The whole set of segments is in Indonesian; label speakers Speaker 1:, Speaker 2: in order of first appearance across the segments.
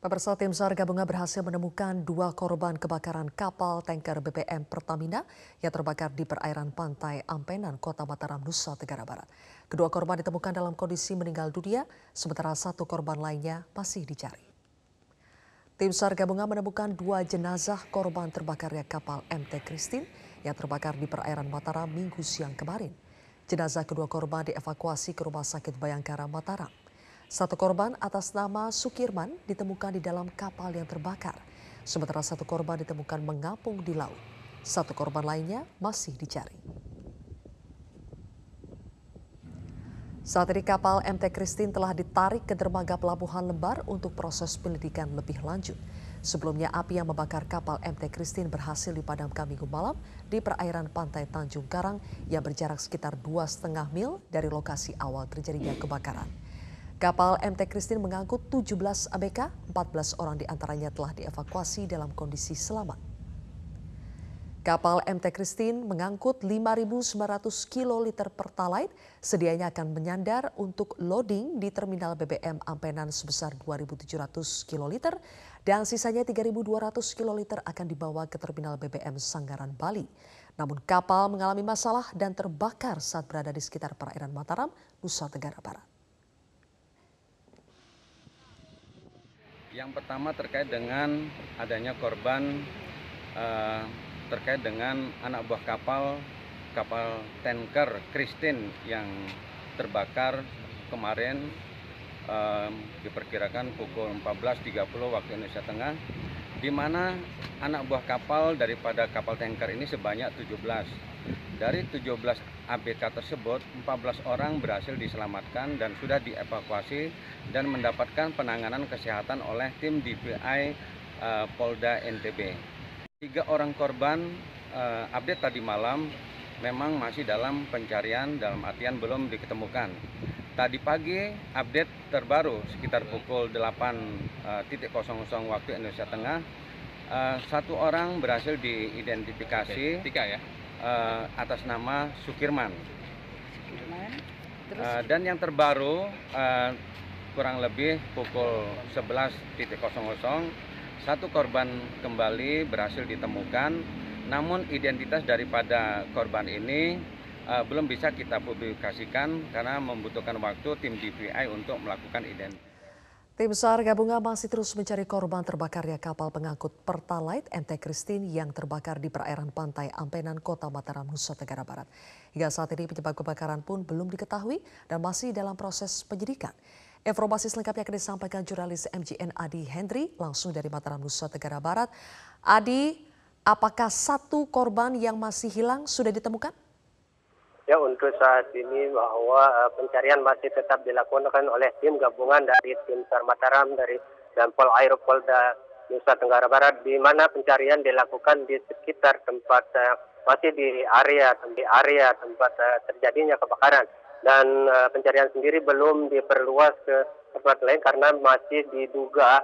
Speaker 1: Pemirsa tim SAR gabungan berhasil menemukan dua korban kebakaran kapal tanker BBM Pertamina yang terbakar di perairan pantai Ampenan, Kota Mataram, Nusa Tenggara Barat. Kedua korban ditemukan dalam kondisi meninggal dunia, sementara satu korban lainnya masih dicari. Tim SAR gabungan menemukan dua jenazah korban terbakarnya kapal MT Christine yang terbakar di perairan Mataram minggu siang kemarin. Jenazah kedua korban dievakuasi ke Rumah Sakit Bayangkara Mataram. Satu korban atas nama Sukirman ditemukan di dalam kapal yang terbakar, sementara satu korban ditemukan mengapung di laut. Satu korban lainnya masih dicari. Saat ini kapal MT Christine telah ditarik ke dermaga pelabuhan Lembar untuk proses penyelidikan lebih lanjut. Sebelumnya api yang membakar kapal MT Christine berhasil dipadamkan minggu malam di perairan pantai Tanjung Karang yang berjarak sekitar 2,5 mil dari lokasi awal terjadinya kebakaran. Kapal MT Christine mengangkut 17 ABK, 14 orang di antaranya telah dievakuasi dalam kondisi selamat. Kapal MT Christine mengangkut 5.900 kiloliter pertalite, sedianya akan menyandar untuk loading di terminal BBM Ampenan sebesar 2.700 kiloliter dan sisanya 3.200 kiloliter akan dibawa ke terminal BBM Sanggaran, Bali. Namun kapal mengalami masalah dan terbakar saat berada di sekitar perairan Mataram, Nusa Tenggara Barat.
Speaker 2: Yang pertama terkait dengan adanya korban uh, terkait dengan anak buah kapal kapal tanker Christine yang terbakar kemarin uh, diperkirakan pukul 14.30 waktu Indonesia Tengah di mana anak buah kapal daripada kapal tanker ini sebanyak 17 dari 17 ABK tersebut, 14 orang berhasil diselamatkan dan sudah dievakuasi dan mendapatkan penanganan kesehatan oleh tim DPI eh, Polda NTB. Tiga orang korban uh, update tadi malam memang masih dalam pencarian dalam artian belum diketemukan. Tadi pagi update terbaru sekitar pukul 8.00 uh, waktu Indonesia Tengah, uh, satu orang berhasil diidentifikasi. Tiga ya? Uh, atas nama Sukirman. Uh, dan yang terbaru uh, kurang lebih pukul 11.00 satu korban kembali berhasil ditemukan namun identitas daripada korban ini uh, belum bisa kita publikasikan karena membutuhkan waktu tim DPI untuk melakukan identitas.
Speaker 1: Tim SAR gabungan masih terus mencari korban terbakarnya kapal pengangkut Pertalite MT Christine yang terbakar di perairan pantai Ampenan, Kota Mataram, Nusa Tenggara Barat. Hingga saat ini penyebab kebakaran pun belum diketahui dan masih dalam proses penyidikan. Informasi selengkapnya akan disampaikan jurnalis MGN Adi Hendri langsung dari Mataram, Nusa Tenggara Barat. Adi, apakah satu korban yang masih hilang sudah ditemukan?
Speaker 3: Ya untuk saat ini bahwa uh, pencarian masih tetap dilakukan oleh tim gabungan dari tim SAR Mataram dari dan Pol Air Polda Nusa Tenggara Barat di mana pencarian dilakukan di sekitar tempat uh, masih di area di area tempat uh, terjadinya kebakaran. Dan pencarian sendiri belum diperluas ke tempat lain karena masih diduga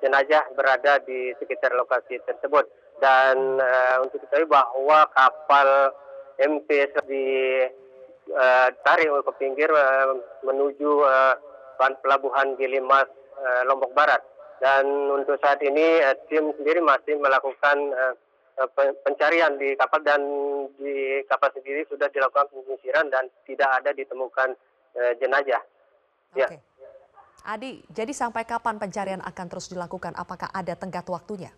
Speaker 3: jenazah berada di sekitar lokasi tersebut. Dan untuk diketahui bahwa kapal MP ditarik uh, ke pinggir uh, menuju uh, pelabuhan Gilimas Lombok Barat. Dan untuk saat ini tim sendiri masih melakukan pencarian di kapal dan di kapal sendiri sudah dilakukan penyisiran dan tidak ada ditemukan jenazah.
Speaker 1: Okay. Ya. Adi, jadi sampai kapan pencarian akan terus dilakukan? Apakah ada tenggat waktunya?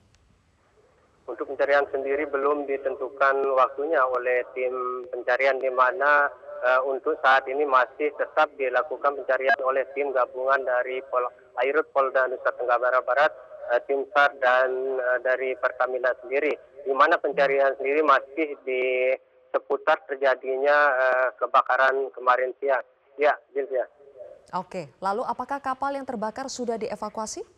Speaker 3: Untuk pencarian sendiri belum ditentukan waktunya oleh tim pencarian di mana uh, untuk saat ini masih tetap dilakukan pencarian oleh tim gabungan dari Pol Airut Polda Nusa Tenggara Barat, uh, tim SAR dan uh, dari Pertamina sendiri. Di mana pencarian sendiri masih di seputar terjadinya uh, kebakaran kemarin siang. Ya, Jilvia.
Speaker 1: Oke, lalu apakah kapal yang terbakar sudah dievakuasi?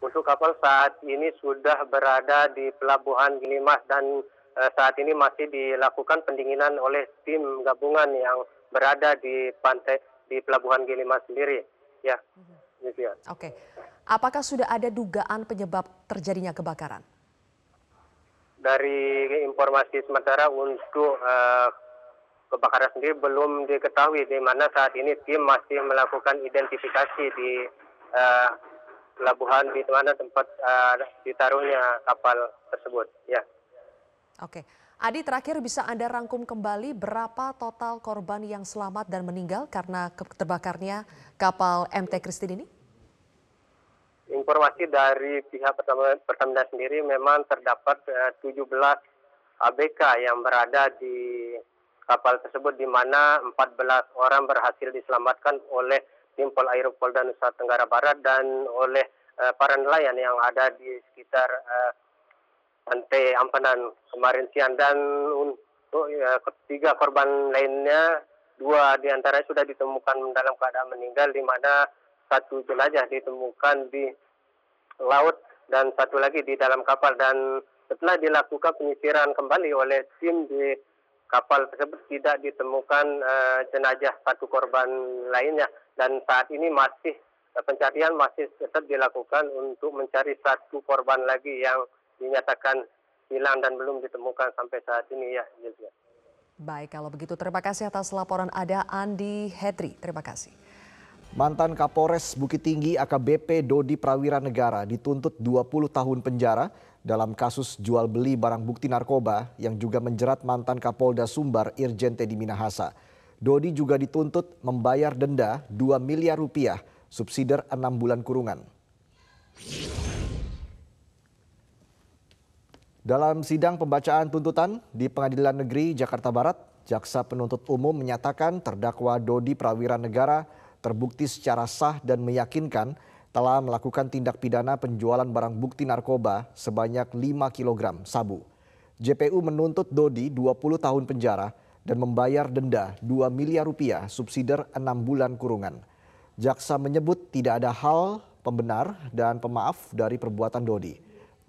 Speaker 3: Untuk kapal saat ini sudah berada di pelabuhan Gilimas dan uh, saat ini masih dilakukan pendinginan oleh tim gabungan yang berada di pantai di pelabuhan Gilimas sendiri. Ya. Mm-hmm.
Speaker 1: Oke. Okay. Apakah sudah ada dugaan penyebab terjadinya kebakaran?
Speaker 3: Dari informasi sementara untuk uh, kebakaran sendiri belum diketahui di mana saat ini tim masih melakukan identifikasi di uh, pelabuhan di mana tempat uh, ditaruhnya kapal tersebut. Ya.
Speaker 1: Oke. Adi, terakhir bisa Anda rangkum kembali berapa total korban yang selamat dan meninggal karena terbakarnya kapal MT Christine ini?
Speaker 3: Informasi dari pihak Pertamina sendiri memang terdapat uh, 17 ABK yang berada di kapal tersebut di mana 14 orang berhasil diselamatkan oleh tim Pol Air Polda Nusa Tenggara Barat dan oleh uh, para nelayan yang ada di sekitar uh, pantai Ampanan kemarin siang. Dan untuk ya, ketiga korban lainnya dua di antaranya sudah ditemukan dalam keadaan meninggal di mana satu jenazah ditemukan di laut dan satu lagi di dalam kapal. Dan setelah dilakukan penyisiran kembali oleh tim di kapal tersebut tidak ditemukan uh, jenazah satu korban lainnya dan saat ini masih uh, pencarian masih tetap dilakukan untuk mencari satu korban lagi yang dinyatakan hilang dan belum ditemukan sampai saat ini ya.
Speaker 1: Baik, kalau begitu terima kasih atas laporan ada Andi Hedri. Terima kasih.
Speaker 4: Mantan Kapolres Bukit Tinggi AKBP Dodi Prawira Negara dituntut 20 tahun penjara dalam kasus jual beli barang bukti narkoba yang juga menjerat mantan Kapolda Sumbar Irjen Teddy Minahasa. Dodi juga dituntut membayar denda 2 miliar rupiah, subsidiar 6 bulan kurungan. Dalam sidang pembacaan tuntutan di Pengadilan Negeri Jakarta Barat, Jaksa Penuntut Umum menyatakan terdakwa Dodi Prawira Negara terbukti secara sah dan meyakinkan telah melakukan tindak pidana penjualan barang bukti narkoba sebanyak 5 kg sabu. JPU menuntut Dodi 20 tahun penjara dan membayar denda 2 miliar rupiah subsidiar 6 bulan kurungan. Jaksa menyebut tidak ada hal pembenar dan pemaaf dari perbuatan Dodi.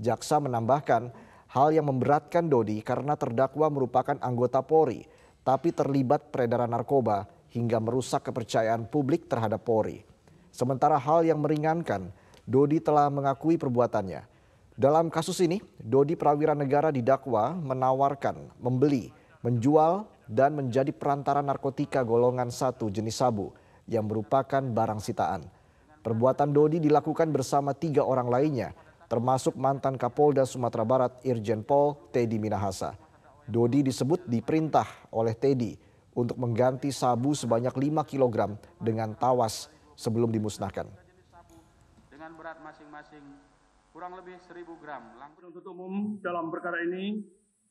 Speaker 4: Jaksa menambahkan Hal yang memberatkan Dodi karena terdakwa merupakan anggota Polri, tapi terlibat peredaran narkoba hingga merusak kepercayaan publik terhadap Polri. Sementara hal yang meringankan, Dodi telah mengakui perbuatannya. Dalam kasus ini, Dodi Prawira Negara didakwa menawarkan, membeli, menjual, dan menjadi perantara narkotika golongan satu jenis sabu yang merupakan barang sitaan. Perbuatan Dodi dilakukan bersama tiga orang lainnya, termasuk mantan Kapolda Sumatera Barat Irjen Pol Teddy Minahasa. Dodi disebut diperintah oleh Teddy untuk mengganti sabu sebanyak 5 kg dengan tawas sebelum dimusnahkan.
Speaker 5: Dengan berat masing-masing kurang lebih 1000 gram. Penuntut umum dalam perkara ini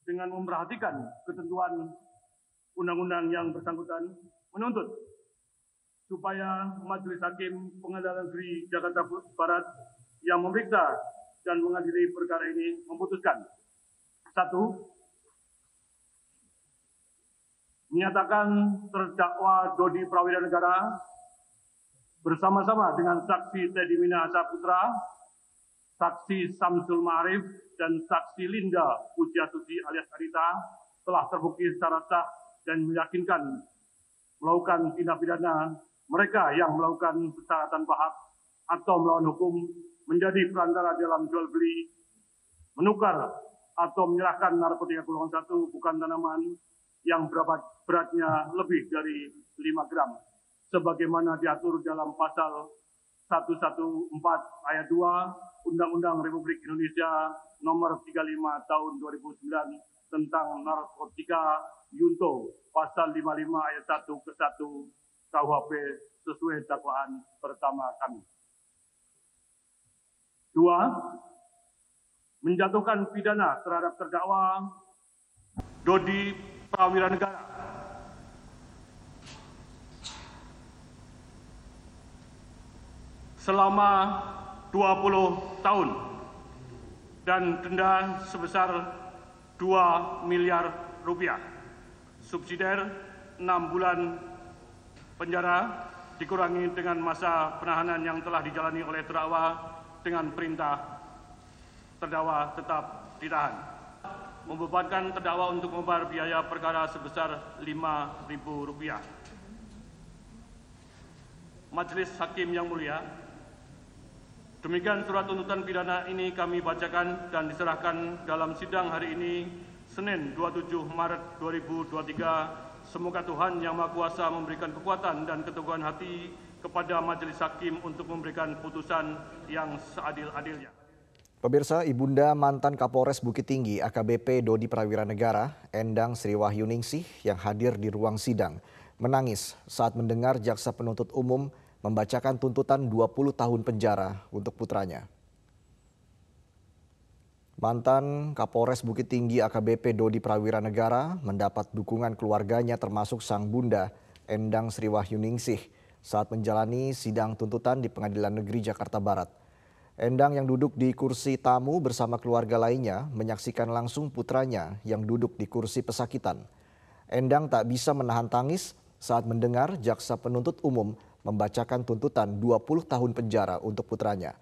Speaker 5: dengan memperhatikan ketentuan undang-undang yang bersangkutan menuntut supaya Majelis Hakim Pengadilan Negeri Jakarta Barat yang memeriksa dan mengadili perkara ini memutuskan satu menyatakan terdakwa Dodi Prawira Negara bersama-sama dengan saksi Teddy Minahasa Putra, saksi Samsul Ma'arif, dan saksi Linda Pujiasuti alias Arita telah terbukti secara sah dan meyakinkan melakukan tindak pidana mereka yang melakukan secara tanpa hak atau melawan hukum menjadi perantara dalam jual beli, menukar atau menyerahkan narkotika golongan satu bukan tanaman yang berat beratnya lebih dari 5 gram sebagaimana diatur dalam pasal 114 ayat 2 Undang-Undang Republik Indonesia nomor 35 tahun 2009 tentang narkotika Yunto pasal 55 ayat 1 ke 1 KUHP sesuai dakwaan pertama kami. Dua, menjatuhkan pidana terhadap terdakwa Dodi Prawira Negara. Selama 20 tahun dan denda sebesar 2 miliar rupiah. Subsidiar 6 bulan penjara dikurangi dengan masa penahanan yang telah dijalani oleh terdakwa dengan perintah terdakwa tetap ditahan. Membebankan terdakwa untuk membayar biaya perkara sebesar Rp5.000. Majelis Hakim yang mulia, demikian surat tuntutan pidana ini kami bacakan dan diserahkan dalam sidang hari ini, Senin 27 Maret 2023. Semoga Tuhan Yang Maha Kuasa memberikan kekuatan dan keteguhan hati kepada majelis hakim untuk memberikan putusan yang seadil-adilnya.
Speaker 4: Pemirsa, Ibunda mantan Kapolres Bukit Tinggi AKBP Dodi Prawira Negara, Endang Sriwahyuningsih yang hadir di ruang sidang, menangis saat mendengar jaksa penuntut umum membacakan tuntutan 20 tahun penjara untuk putranya. Mantan Kapolres Bukit Tinggi AKBP Dodi Prawira Negara mendapat dukungan keluarganya termasuk sang bunda Endang Sriwahyuningsih saat menjalani sidang tuntutan di Pengadilan Negeri Jakarta Barat. Endang yang duduk di kursi tamu bersama keluarga lainnya menyaksikan langsung putranya yang duduk di kursi pesakitan. Endang tak bisa menahan tangis saat mendengar jaksa penuntut umum membacakan tuntutan 20 tahun penjara untuk putranya.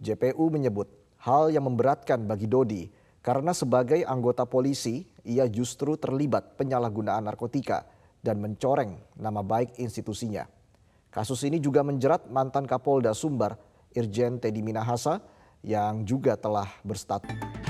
Speaker 4: JPU menyebut hal yang memberatkan bagi Dodi karena sebagai anggota polisi ia justru terlibat penyalahgunaan narkotika dan mencoreng nama baik institusinya. Kasus ini juga menjerat mantan Kapolda Sumbar Irjen Teddy Minahasa yang juga telah berstatus